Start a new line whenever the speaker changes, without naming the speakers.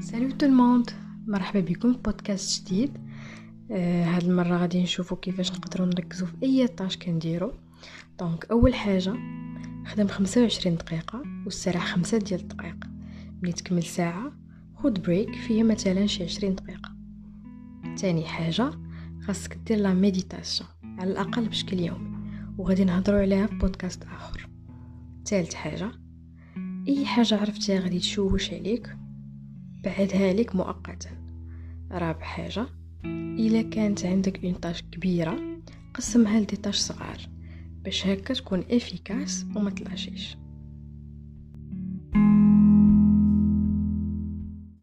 salut tout le monde مرحبا بكم في بودكاست جديد آه هاد المره غادي نشوفو كيفاش نقدروا نركزوا في اي tâche كنديرو donc اول حاجة خدم 25 دقيقه واستراح خمسة ديال الدقائق ملي تكمل ساعه خد break فيها مثلا شي 20 دقيقه تاني حاجة خاصك دير la méditation على الاقل بشكل يومي وغادي نهضروا عليها في بودكاست اخر ثالث حاجة اي حاجة عرفتيها غادي تشوش عليك بعدها لك مؤقتا. رابع حاجة إلا كانت عندك اون كبيرة قسمها لدي صغار باش هكا تكون افيكاس وما تلاشيش.